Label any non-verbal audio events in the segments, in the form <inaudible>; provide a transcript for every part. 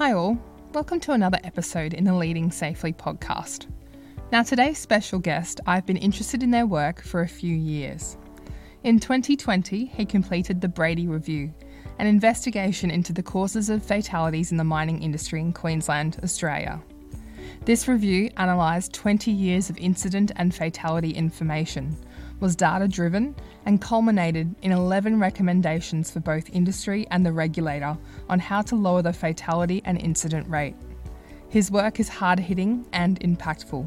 Hi, all. Welcome to another episode in the Leading Safely podcast. Now, today's special guest, I've been interested in their work for a few years. In 2020, he completed the Brady Review, an investigation into the causes of fatalities in the mining industry in Queensland, Australia. This review analysed 20 years of incident and fatality information, was data driven, and culminated in 11 recommendations for both industry and the regulator on how to lower the fatality and incident rate. His work is hard hitting and impactful.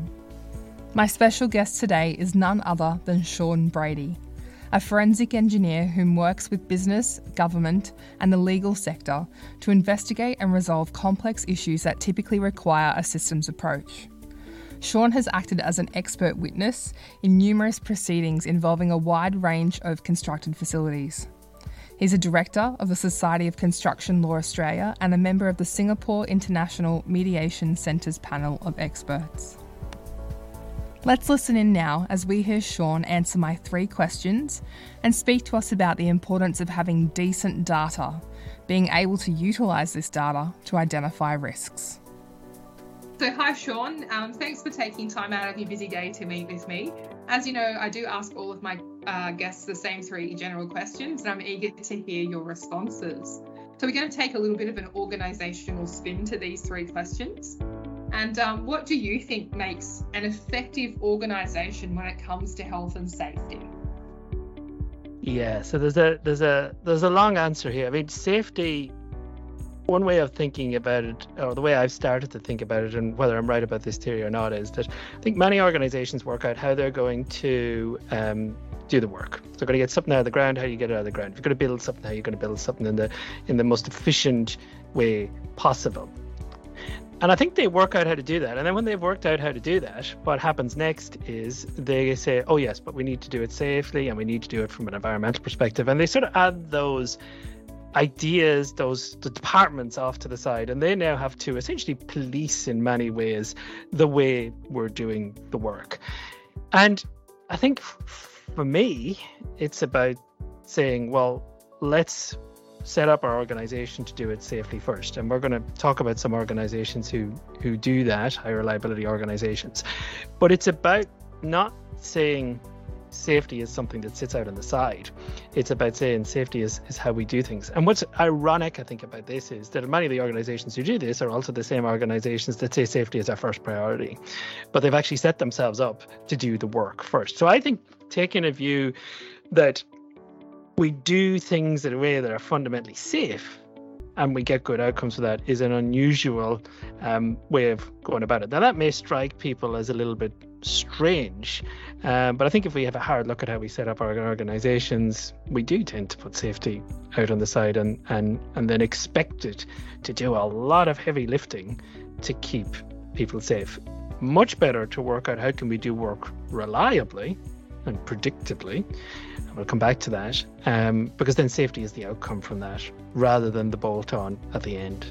My special guest today is none other than Sean Brady, a forensic engineer who works with business, government, and the legal sector to investigate and resolve complex issues that typically require a systems approach. Sean has acted as an expert witness in numerous proceedings involving a wide range of constructed facilities. He's a director of the Society of Construction Law Australia and a member of the Singapore International Mediation Centre's panel of experts. Let's listen in now as we hear Sean answer my three questions and speak to us about the importance of having decent data, being able to utilise this data to identify risks. So, hi, Sean. Um, thanks for taking time out of your busy day to meet with me. As you know, I do ask all of my uh, guests the same three general questions, and I'm eager to hear your responses. So, we're going to take a little bit of an organisational spin to these three questions. And um, what do you think makes an effective organisation when it comes to health and safety? Yeah, so there's a there's a there's a long answer here. I mean, safety. One way of thinking about it, or the way I've started to think about it, and whether I'm right about this theory or not, is that I think many organisations work out how they're going to um, do the work. So they're going to get something out of the ground. How do you get it out of the ground? If you're going to build something, how are you going to build something in the in the most efficient way possible? And I think they work out how to do that. And then when they've worked out how to do that, what happens next is they say, oh, yes, but we need to do it safely and we need to do it from an environmental perspective. And they sort of add those ideas, those departments off to the side. And they now have to essentially police in many ways the way we're doing the work. And I think for me, it's about saying, well, let's set up our organization to do it safely first and we're going to talk about some organizations who who do that high reliability organizations but it's about not saying safety is something that sits out on the side. It's about saying safety is, is how we do things. And what's ironic i think about this is that many of the organizations who do this are also the same organizations that say safety is our first priority. But they've actually set themselves up to do the work first. So i think taking a view that we do things in a way that are fundamentally safe and we get good outcomes for that is an unusual um, way of going about it. Now, that may strike people as a little bit strange, um, but I think if we have a hard look at how we set up our organizations, we do tend to put safety out on the side and, and, and then expect it to do a lot of heavy lifting to keep people safe. Much better to work out how can we do work reliably and predictably We'll come back to that um, because then safety is the outcome from that rather than the bolt on at the end.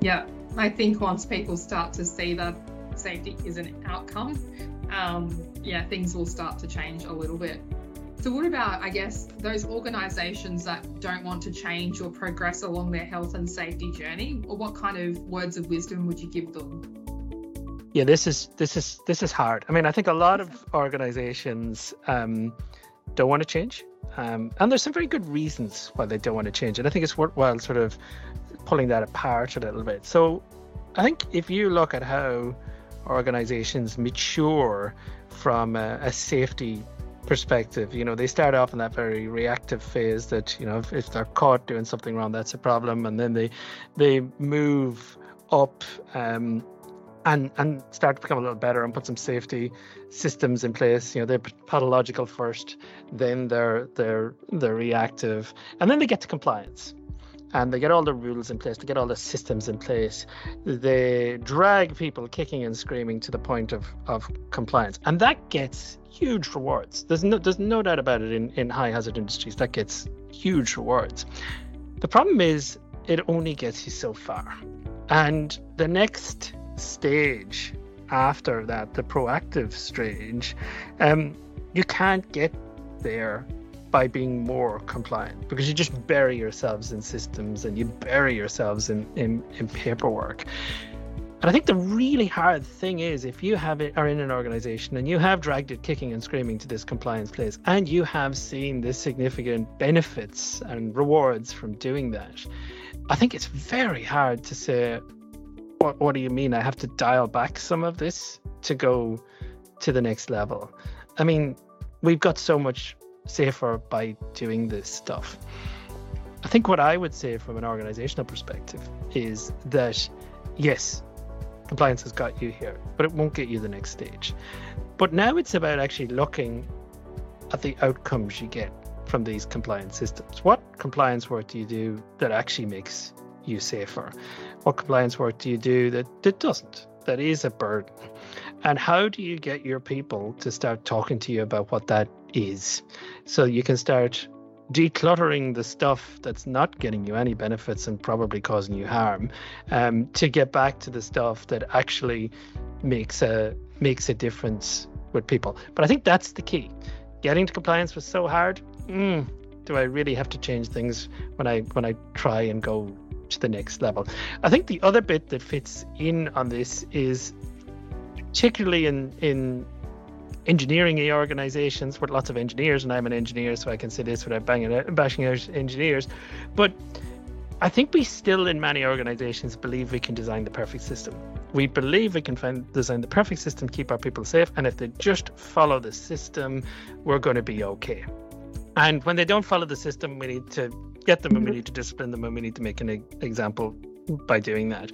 Yeah, I think once people start to see that safety is an outcome, um, yeah, things will start to change a little bit. So, what about, I guess, those organisations that don't want to change or progress along their health and safety journey? Or what kind of words of wisdom would you give them? Yeah, this is this is this is hard. I mean, I think a lot of organisations um, don't want to change. Um, and there's some very good reasons why they don't want to change. And I think it's worthwhile sort of pulling that apart a little bit. So I think if you look at how organizations mature from a, a safety perspective, you know, they start off in that very reactive phase that, you know, if, if they're caught doing something wrong, that's a problem. And then they they move up um, and and start to become a little better and put some safety systems in place. You know, they're pathological first, then they're they're they're reactive, and then they get to compliance. And they get all the rules in place, they get all the systems in place. They drag people kicking and screaming to the point of, of compliance. And that gets huge rewards. There's no there's no doubt about it in, in high hazard industries. That gets huge rewards. The problem is it only gets you so far. And the next stage after that, the proactive stage, um, you can't get there by being more compliant because you just bury yourselves in systems and you bury yourselves in, in, in paperwork. And I think the really hard thing is if you have it, are in an organization and you have dragged it kicking and screaming to this compliance place and you have seen the significant benefits and rewards from doing that, I think it's very hard to say, what, what do you mean? I have to dial back some of this to go to the next level. I mean, we've got so much safer by doing this stuff. I think what I would say from an organizational perspective is that yes, compliance has got you here, but it won't get you the next stage. But now it's about actually looking at the outcomes you get from these compliance systems. What compliance work do you do that actually makes you safer? What compliance work do you do that, that doesn't, that is a burden? And how do you get your people to start talking to you about what that is? So you can start decluttering the stuff that's not getting you any benefits and probably causing you harm um, to get back to the stuff that actually makes a makes a difference with people. But i think that's the key. Getting to compliance was so hard. Mm, do i really have to change things when i when i try and go to the next level? I think the other bit that fits in on this is particularly in in engineering organizations with lots of engineers, and I'm an engineer, so I can say this without banging out, bashing out engineers. But I think we still, in many organizations, believe we can design the perfect system. We believe we can find, design the perfect system, keep our people safe, and if they just follow the system, we're going to be okay. And when they don't follow the system, we need to get them and we mm-hmm. need to discipline them and we need to make an example by doing that.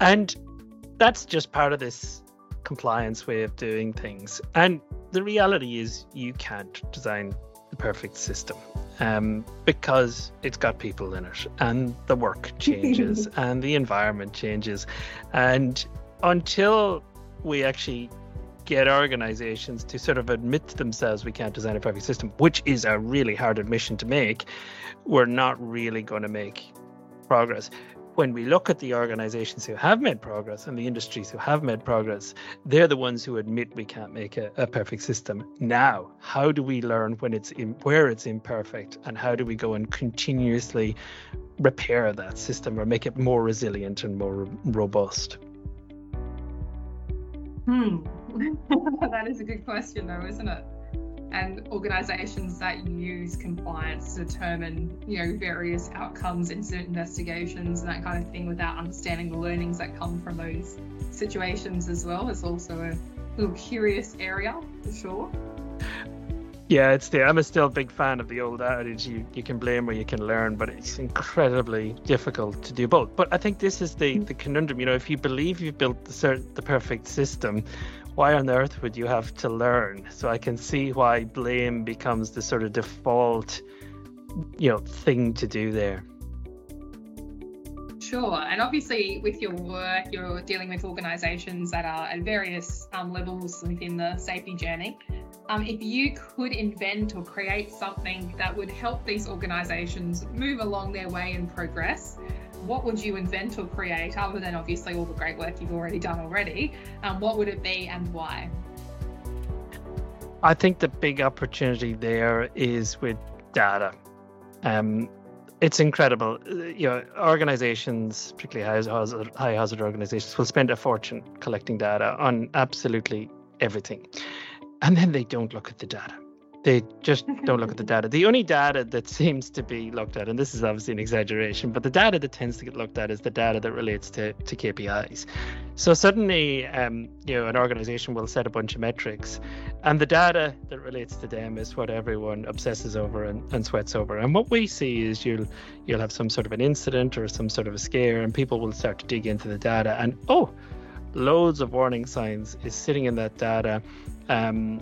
And that's just part of this compliance way of doing things. And the reality is, you can't design the perfect system um, because it's got people in it, and the work <laughs> changes, and the environment changes. And until we actually get organizations to sort of admit to themselves we can't design a perfect system, which is a really hard admission to make, we're not really going to make progress when we look at the organizations who have made progress and the industries who have made progress, they're the ones who admit we can't make a, a perfect system. Now, how do we learn when it's in, where it's imperfect and how do we go and continuously repair that system or make it more resilient and more robust? Hmm. <laughs> that is a good question though, isn't it? And organizations that use compliance to determine you know various outcomes in certain investigations and that kind of thing without understanding the learnings that come from those situations as well is also a little curious area for sure yeah, it's the. I'm a still big fan of the old adage: you you can blame or you can learn, but it's incredibly difficult to do both. But I think this is the mm. the conundrum. You know, if you believe you've built the the perfect system, why on earth would you have to learn? So I can see why blame becomes the sort of default, you know, thing to do there. Sure, and obviously with your work, you're dealing with organisations that are at various um, levels within the safety journey. Um, if you could invent or create something that would help these organisations move along their way and progress, what would you invent or create other than obviously all the great work you've already done already? Um, what would it be and why? I think the big opportunity there is with data. Um, it's incredible. Uh, you know, organizations, particularly high hazard, high hazard organizations, will spend a fortune collecting data on absolutely everything. And then they don't look at the data. They just <laughs> don't look at the data. The only data that seems to be looked at, and this is obviously an exaggeration, but the data that tends to get looked at is the data that relates to, to KPIs. So suddenly, um, you know, an organization will set a bunch of metrics, and the data that relates to them is what everyone obsesses over and, and sweats over. And what we see is you'll you'll have some sort of an incident or some sort of a scare, and people will start to dig into the data, and oh, loads of warning signs is sitting in that data. Um,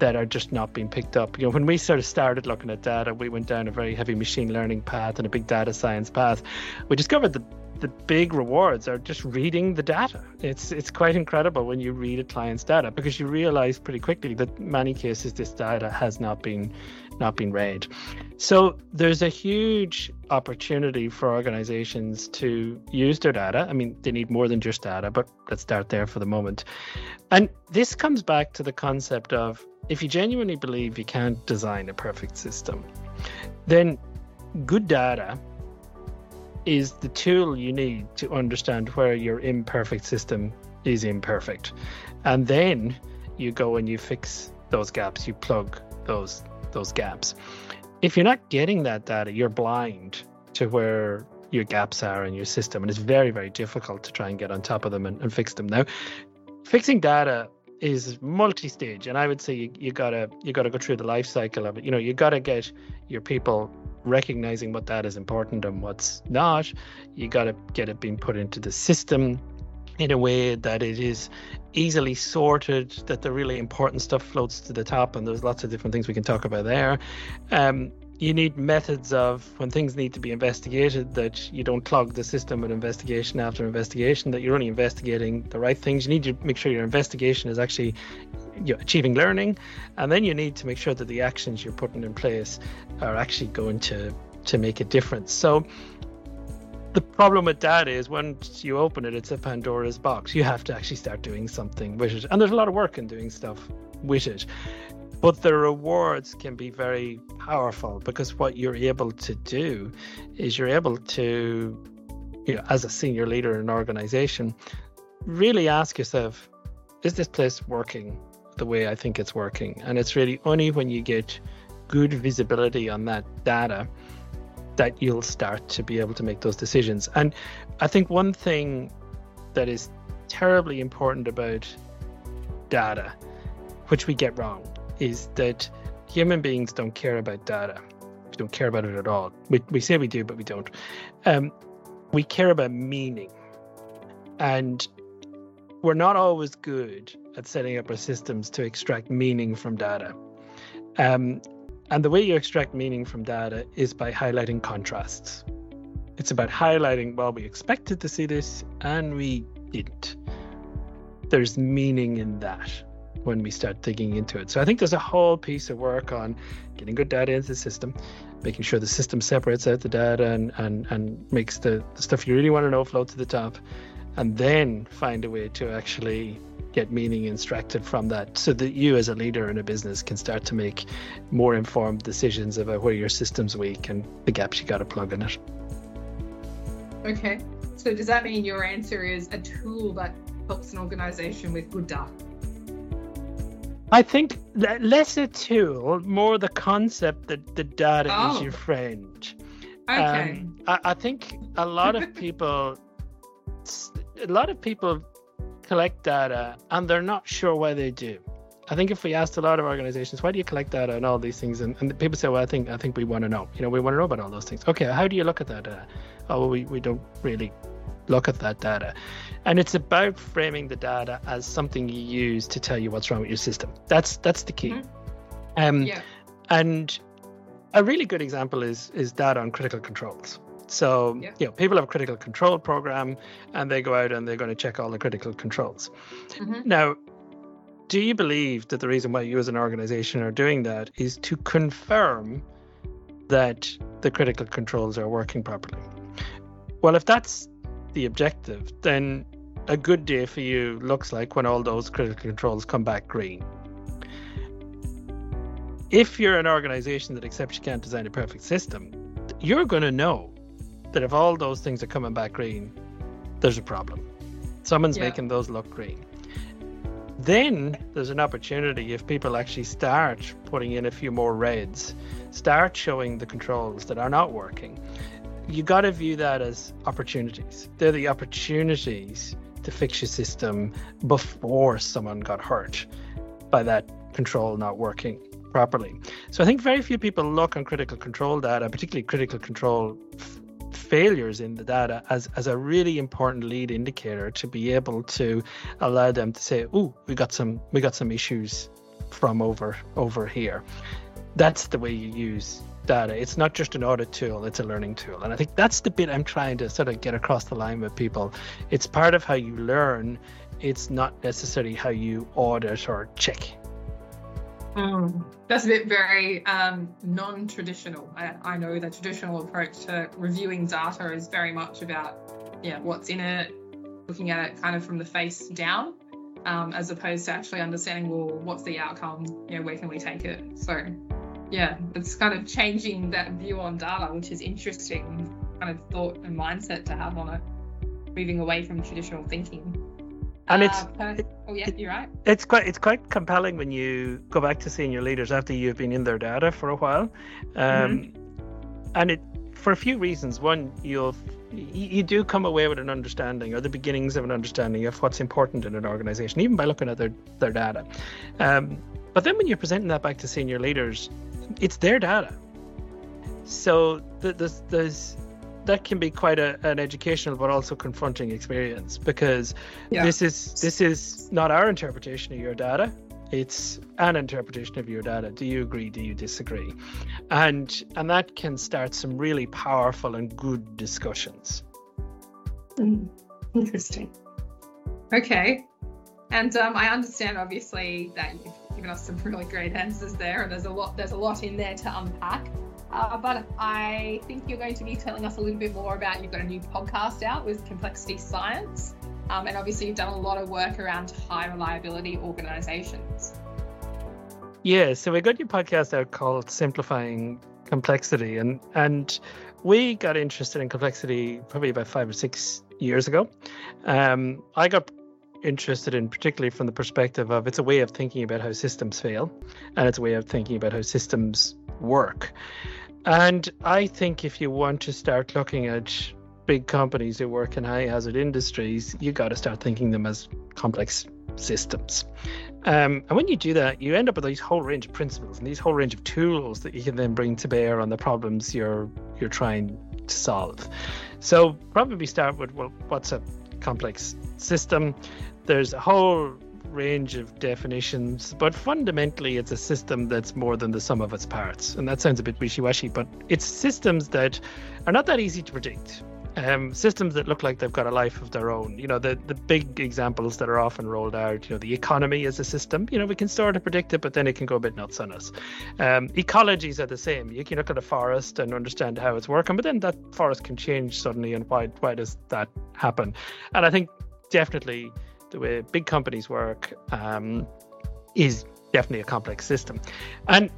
that are just not being picked up. You know, when we sort of started looking at data, we went down a very heavy machine learning path and a big data science path. We discovered that the big rewards are just reading the data. It's it's quite incredible when you read a client's data because you realize pretty quickly that many cases this data has not been not being read. So there's a huge opportunity for organizations to use their data. I mean, they need more than just data, but let's start there for the moment. And this comes back to the concept of if you genuinely believe you can't design a perfect system, then good data is the tool you need to understand where your imperfect system is imperfect. And then you go and you fix those gaps, you plug those those gaps. If you're not getting that data, you're blind to where your gaps are in your system. And it's very, very difficult to try and get on top of them and, and fix them. Now, fixing data is multi-stage and i would say you, you gotta you gotta go through the life cycle of it you know you gotta get your people recognizing what that is important and what's not you gotta get it being put into the system in a way that it is easily sorted, that the really important stuff floats to the top, and there's lots of different things we can talk about there. Um, you need methods of when things need to be investigated that you don't clog the system with investigation after investigation that you're only investigating the right things you need to make sure your investigation is actually you achieving learning and then you need to make sure that the actions you're putting in place are actually going to to make a difference so the problem with that is once you open it, it's a Pandora's box. You have to actually start doing something with it. And there's a lot of work in doing stuff with it. But the rewards can be very powerful because what you're able to do is you're able to, you know, as a senior leader in an organization, really ask yourself, is this place working the way I think it's working? And it's really only when you get good visibility on that data that you'll start to be able to make those decisions. And I think one thing that is terribly important about data, which we get wrong, is that human beings don't care about data. We don't care about it at all. We, we say we do, but we don't. Um, we care about meaning. And we're not always good at setting up our systems to extract meaning from data. Um, and the way you extract meaning from data is by highlighting contrasts. It's about highlighting, well, we expected to see this and we didn't. There's meaning in that when we start digging into it. So I think there's a whole piece of work on getting good data into the system, making sure the system separates out the data and, and, and makes the, the stuff you really want to know float to the top, and then find a way to actually get meaning extracted from that so that you as a leader in a business can start to make more informed decisions about where your system's weak and the gaps you got to plug in it okay so does that mean your answer is a tool that helps an organization with good data I think less a tool, more the concept that the data oh. is your friend. Okay. Um, I, I think a lot of <laughs> people, a lot of people collect data and they're not sure why they do. I think if we asked a lot of organizations, why do you collect data and all these things, and, and people say, well, I think I think we want to know. You know, we want to know about all those things. Okay, how do you look at that data? Oh, we we don't really look at that data, and it's about framing the data as something you use to tell you what's wrong with your system. That's that's the key. Mm-hmm. Um, yeah. And a really good example is is data on critical controls. So, yeah. you know, people have a critical control program and they go out and they're going to check all the critical controls. Mm-hmm. Now, do you believe that the reason why you as an organization are doing that is to confirm that the critical controls are working properly? Well, if that's the objective, then a good day for you looks like when all those critical controls come back green. If you're an organization that accepts you can't design a perfect system, you're going to know that if all those things are coming back green, there's a problem. Someone's yeah. making those look green. Then there's an opportunity if people actually start putting in a few more reds, start showing the controls that are not working. You got to view that as opportunities. They're the opportunities to fix your system before someone got hurt by that control not working properly. So I think very few people look on critical control data, particularly critical control failures in the data as, as a really important lead indicator to be able to allow them to say, "Oh, we got some we got some issues from over over here." That's the way you use data. It's not just an audit tool; it's a learning tool, and I think that's the bit I'm trying to sort of get across the line with people. It's part of how you learn. It's not necessarily how you audit or check. Mm, that's a bit very um, non-traditional. I, I, know the traditional approach to reviewing data is very much about yeah what's in it, looking at it kind of from the face down, um, as opposed to actually understanding well what's the outcome, you know where can we take it. So yeah, it's kind of changing that view on data, which is interesting kind of thought and mindset to have on it, moving away from traditional thinking and it's uh, oh yeah you're right. it's quite it's quite compelling when you go back to senior leaders after you've been in their data for a while. Um, mm-hmm. and it for a few reasons. One you'll you do come away with an understanding or the beginnings of an understanding of what's important in an organization even by looking at their their data. Um, but then when you're presenting that back to senior leaders it's their data. So there's there's that can be quite a, an educational but also confronting experience because yeah. this is this is not our interpretation of your data. It's an interpretation of your data. Do you agree? Do you disagree? And and that can start some really powerful and good discussions. Mm, interesting. Okay. And um, i understand obviously that you've given us some really great answers there and there's a lot there's a lot in there to unpack uh, but I think you're going to be telling us a little bit more about you've got a new podcast out with Complexity Science. Um, and obviously, you've done a lot of work around high reliability organizations. Yeah, so we got your podcast out called Simplifying Complexity. And, and we got interested in complexity probably about five or six years ago. Um, I got interested in particularly from the perspective of it's a way of thinking about how systems fail and it's a way of thinking about how systems work and I think if you want to start looking at big companies who work in high hazard industries, you got to start thinking them as complex systems. Um, and when you do that, you end up with these whole range of principles and these whole range of tools that you can then bring to bear on the problems you're you're trying to solve. So probably start with well, what's a complex system? There's a whole range of definitions, but fundamentally, it's a system that's more than the sum of its parts. And that sounds a bit wishy washy, but it's systems that are not that easy to predict. Um, systems that look like they've got a life of their own. You know, the, the big examples that are often rolled out, you know, the economy is a system. You know, we can sort of predict it, but then it can go a bit nuts on us. Um, ecologies are the same. You can look at a forest and understand how it's working, but then that forest can change suddenly. And why, why does that happen? And I think definitely the way big companies work um, is definitely a complex system. And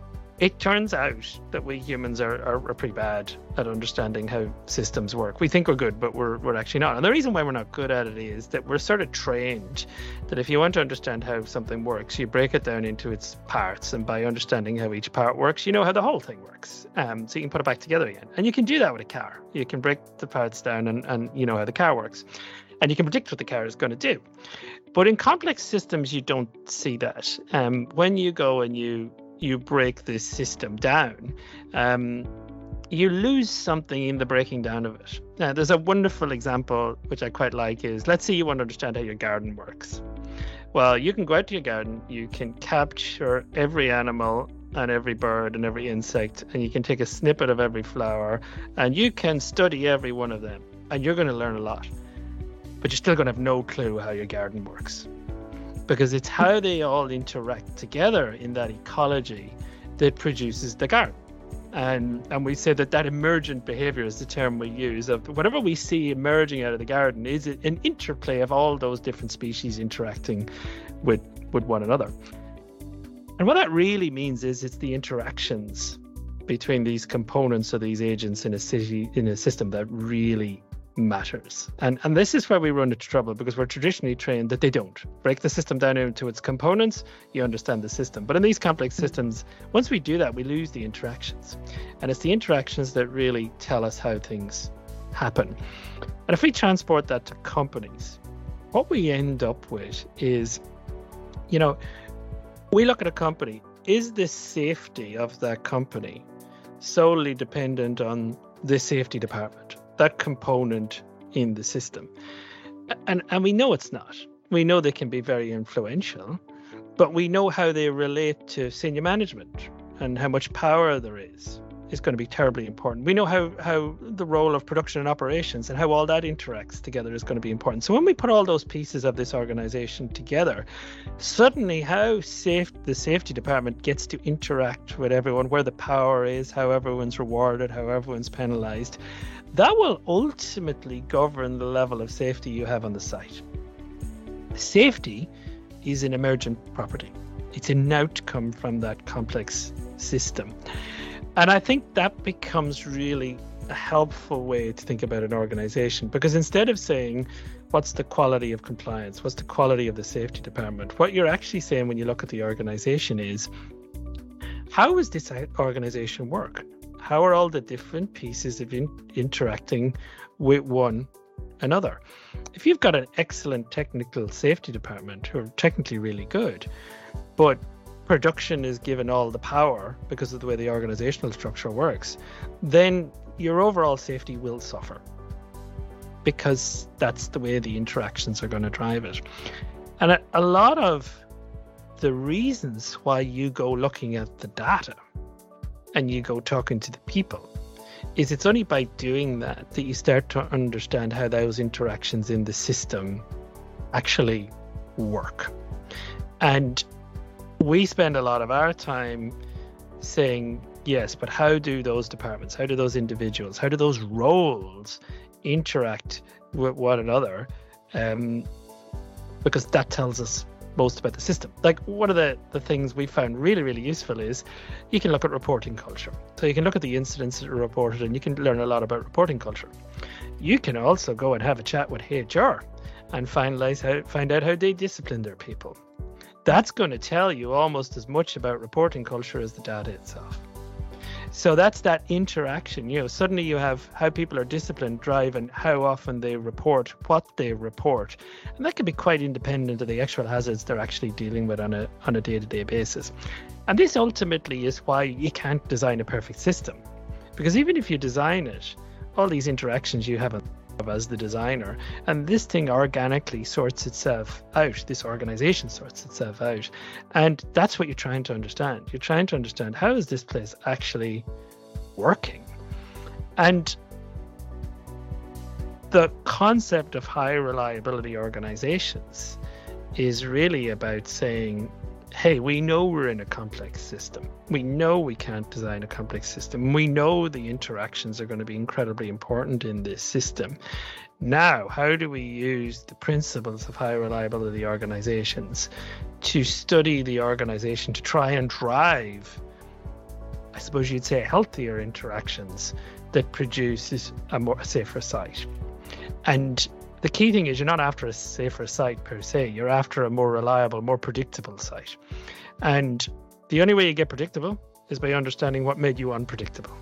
it turns out that we humans are, are, are, pretty bad at understanding how systems work. We think we're good, but we're, we're actually not. And the reason why we're not good at it is that we're sort of trained that if you want to understand how something works, you break it down into its parts. And by understanding how each part works, you know how the whole thing works. Um, so you can put it back together again. And you can do that with a car. You can break the parts down and, and you know how the car works and you can predict what the car is going to do. But in complex systems, you don't see that. Um, when you go and you you break this system down, um, you lose something in the breaking down of it. Now, there's a wonderful example which I quite like is let's say you want to understand how your garden works. Well, you can go out to your garden, you can capture every animal and every bird and every insect, and you can take a snippet of every flower, and you can study every one of them, and you're going to learn a lot but you're still going to have no clue how your garden works because it's how they all interact together in that ecology that produces the garden. And, and we say that that emergent behavior is the term we use of whatever we see emerging out of the garden is an interplay of all those different species interacting with with one another. And what that really means is it's the interactions between these components or these agents in a city in a system that really matters. And and this is where we run into trouble because we're traditionally trained that they don't. Break the system down into its components, you understand the system. But in these complex systems, once we do that, we lose the interactions. And it's the interactions that really tell us how things happen. And if we transport that to companies, what we end up with is, you know, we look at a company, is the safety of that company solely dependent on the safety department? That component in the system. And and we know it's not. We know they can be very influential, but we know how they relate to senior management and how much power there is is going to be terribly important. We know how, how the role of production and operations and how all that interacts together is going to be important. So when we put all those pieces of this organization together, suddenly how safe the safety department gets to interact with everyone, where the power is, how everyone's rewarded, how everyone's penalized, that will ultimately govern the level of safety you have on the site. Safety is an emergent property. It's an outcome from that complex system. And I think that becomes really a helpful way to think about an organization because instead of saying, what's the quality of compliance, what's the quality of the safety department, what you're actually saying when you look at the organization is, how does this organization work? How are all the different pieces of in- interacting with one another? If you've got an excellent technical safety department who are technically really good, but production is given all the power because of the way the organizational structure works, then your overall safety will suffer because that's the way the interactions are going to drive it. And a, a lot of the reasons why you go looking at the data and you go talking to the people is it's only by doing that that you start to understand how those interactions in the system actually work. And we spend a lot of our time saying yes, but how do those departments, how do those individuals, how do those roles interact with one another? Um, because that tells us most about the system. Like one of the, the things we found really, really useful is you can look at reporting culture. So you can look at the incidents that are reported and you can learn a lot about reporting culture. You can also go and have a chat with HR and finalize how, find out how they discipline their people that's going to tell you almost as much about reporting culture as the data itself. So that's that interaction. You know, suddenly you have how people are disciplined drive and how often they report, what they report, and that can be quite independent of the actual hazards they're actually dealing with on a on a day-to-day basis. And this ultimately is why you can't design a perfect system, because even if you design it, all these interactions you have as the designer. And this thing organically sorts itself out. This organization sorts itself out. And that's what you're trying to understand. You're trying to understand how is this place actually working? And the concept of high reliability organizations is really about saying hey, we know we're in a complex system. We know we can't design a complex system. We know the interactions are going to be incredibly important in this system. Now, how do we use the principles of high reliability organizations to study the organization to try and drive, I suppose you'd say, healthier interactions that produces a more safer site? And the key thing is you're not after a safer site per se, you're after a more reliable, more predictable site. And the only way you get predictable is by understanding what made you unpredictable.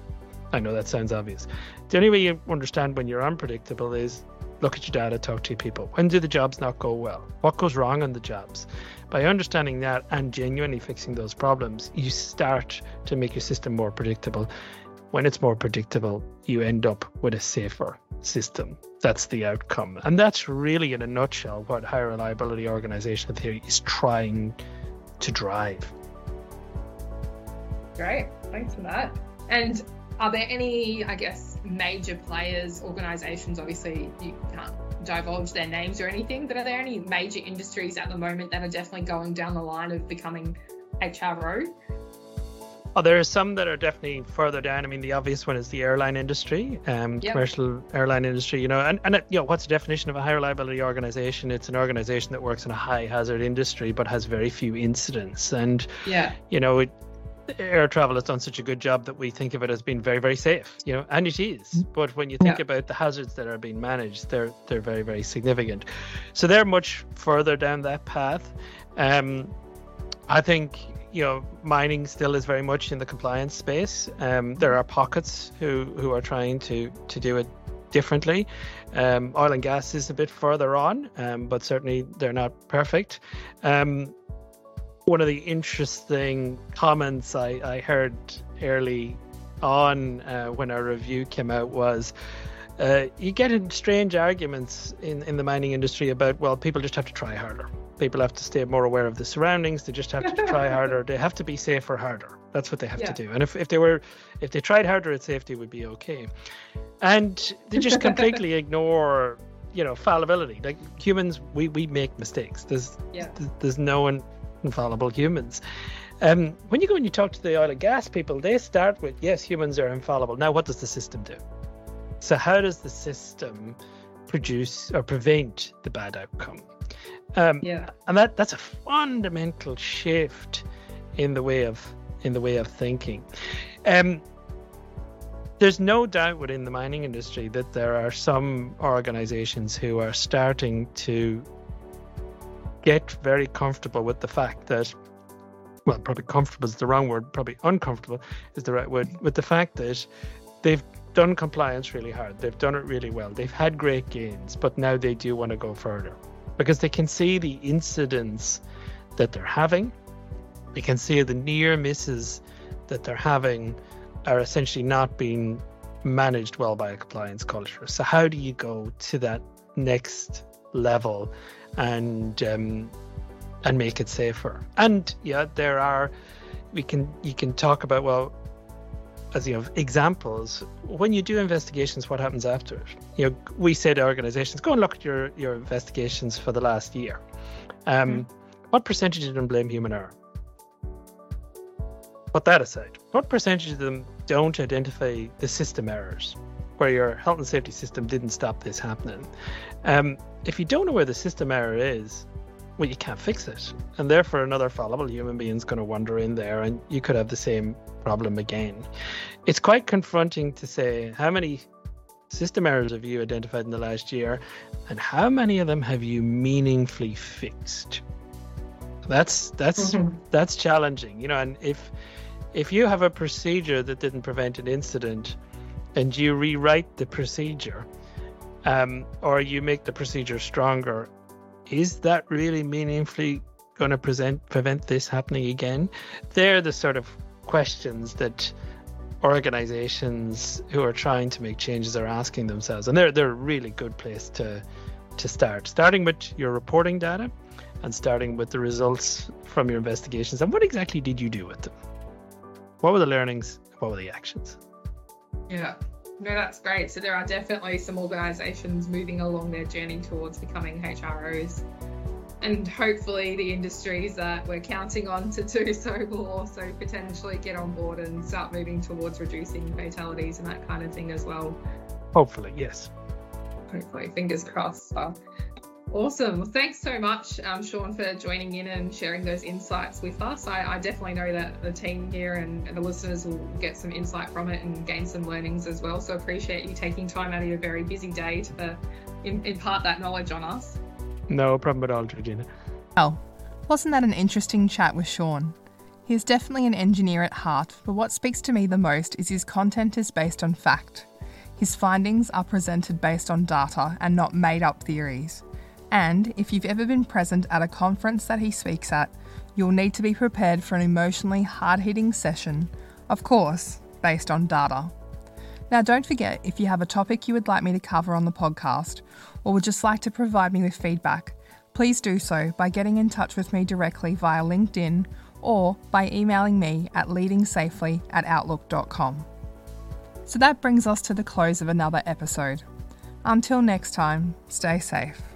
I know that sounds obvious. The only way you understand when you're unpredictable is look at your data, talk to your people. When do the jobs not go well? What goes wrong on the jobs? By understanding that and genuinely fixing those problems, you start to make your system more predictable. When it's more predictable, you end up with a safer system. That's the outcome. And that's really, in a nutshell, what high reliability organizational theory is trying to drive. Great. Thanks for that. And are there any, I guess, major players, organizations? Obviously, you can't divulge their names or anything, but are there any major industries at the moment that are definitely going down the line of becoming HRO? Oh, there are some that are definitely further down. I mean, the obvious one is the airline industry, um, yep. commercial airline industry. You know, and and you know, what's the definition of a high reliability organization? It's an organization that works in a high hazard industry but has very few incidents. And yeah, you know, it, air travel has done such a good job that we think of it as being very very safe. You know, and it is. Mm-hmm. But when you think yeah. about the hazards that are being managed, they're they're very very significant. So they're much further down that path. Um, I think you know, mining still is very much in the compliance space. Um, there are pockets who, who are trying to, to do it differently. Um, oil and gas is a bit further on, um, but certainly they're not perfect. Um, one of the interesting comments I, I heard early on uh, when our review came out was uh, you get in strange arguments in, in the mining industry about, well, people just have to try harder. People have to stay more aware of the surroundings. They just have to try <laughs> harder. They have to be safer harder. That's what they have yeah. to do. And if, if they were, if they tried harder at safety, would be okay. And they just <laughs> completely ignore, you know, fallibility. Like humans, we, we make mistakes. There's yeah. there's no infallible humans. Um, when you go and you talk to the oil and gas people, they start with yes, humans are infallible. Now, what does the system do? So, how does the system produce or prevent the bad outcome? Um, yeah, and that that's a fundamental shift in the way of in the way of thinking. Um, there's no doubt within the mining industry that there are some organizations who are starting to get very comfortable with the fact that well probably comfortable is the wrong word probably uncomfortable is the right word with the fact that they've done compliance really hard. They've done it really well. They've had great gains but now they do want to go further because they can see the incidents that they're having They can see the near misses that they're having are essentially not being managed well by a compliance culture. So how do you go to that next level and um, and make it safer? And yeah, there are we can you can talk about well as you have examples when you do investigations what happens after it you know we say to organizations go and look at your your investigations for the last year um, mm-hmm. what percentage of them blame human error Put that aside. What percentage of them don't identify the system errors where your health and safety system didn't stop this happening? Um, if you don't know where the system error is, well, you can't fix it. And therefore, another fallible human being is going to wander in there and you could have the same problem again. It's quite confronting to say how many system errors have you identified in the last year and how many of them have you meaningfully fixed? That's that's mm-hmm. that's challenging, you know. And if if you have a procedure that didn't prevent an incident and you rewrite the procedure um, or you make the procedure stronger, is that really meaningfully going to present prevent this happening again? They're the sort of questions that organizations who are trying to make changes are asking themselves, and they're they're a really good place to to start. Starting with your reporting data, and starting with the results from your investigations, and what exactly did you do with them? What were the learnings? What were the actions? Yeah. No, that's great. So there are definitely some organisations moving along their journey towards becoming HROs. And hopefully the industries that we're counting on to do <laughs> so will also potentially get on board and start moving towards reducing fatalities and that kind of thing as well. Hopefully, yes. Hopefully, fingers crossed. Awesome. Well, thanks so much, um, Sean, for joining in and sharing those insights with us. I, I definitely know that the team here and, and, the listeners will get some insight from it and gain some learnings as well. So appreciate you taking time out of your very busy day to impart that knowledge on us. No problem at all, Georgina. Oh, wasn't that an interesting chat with Sean? He is definitely an engineer at heart, but what speaks to me the most is his content is based on fact. His findings are presented based on data and not made up theories. And if you've ever been present at a conference that he speaks at, you'll need to be prepared for an emotionally hard hitting session, of course, based on data. Now, don't forget if you have a topic you would like me to cover on the podcast or would just like to provide me with feedback, please do so by getting in touch with me directly via LinkedIn or by emailing me at leadingsafely at outlook.com. So that brings us to the close of another episode. Until next time, stay safe.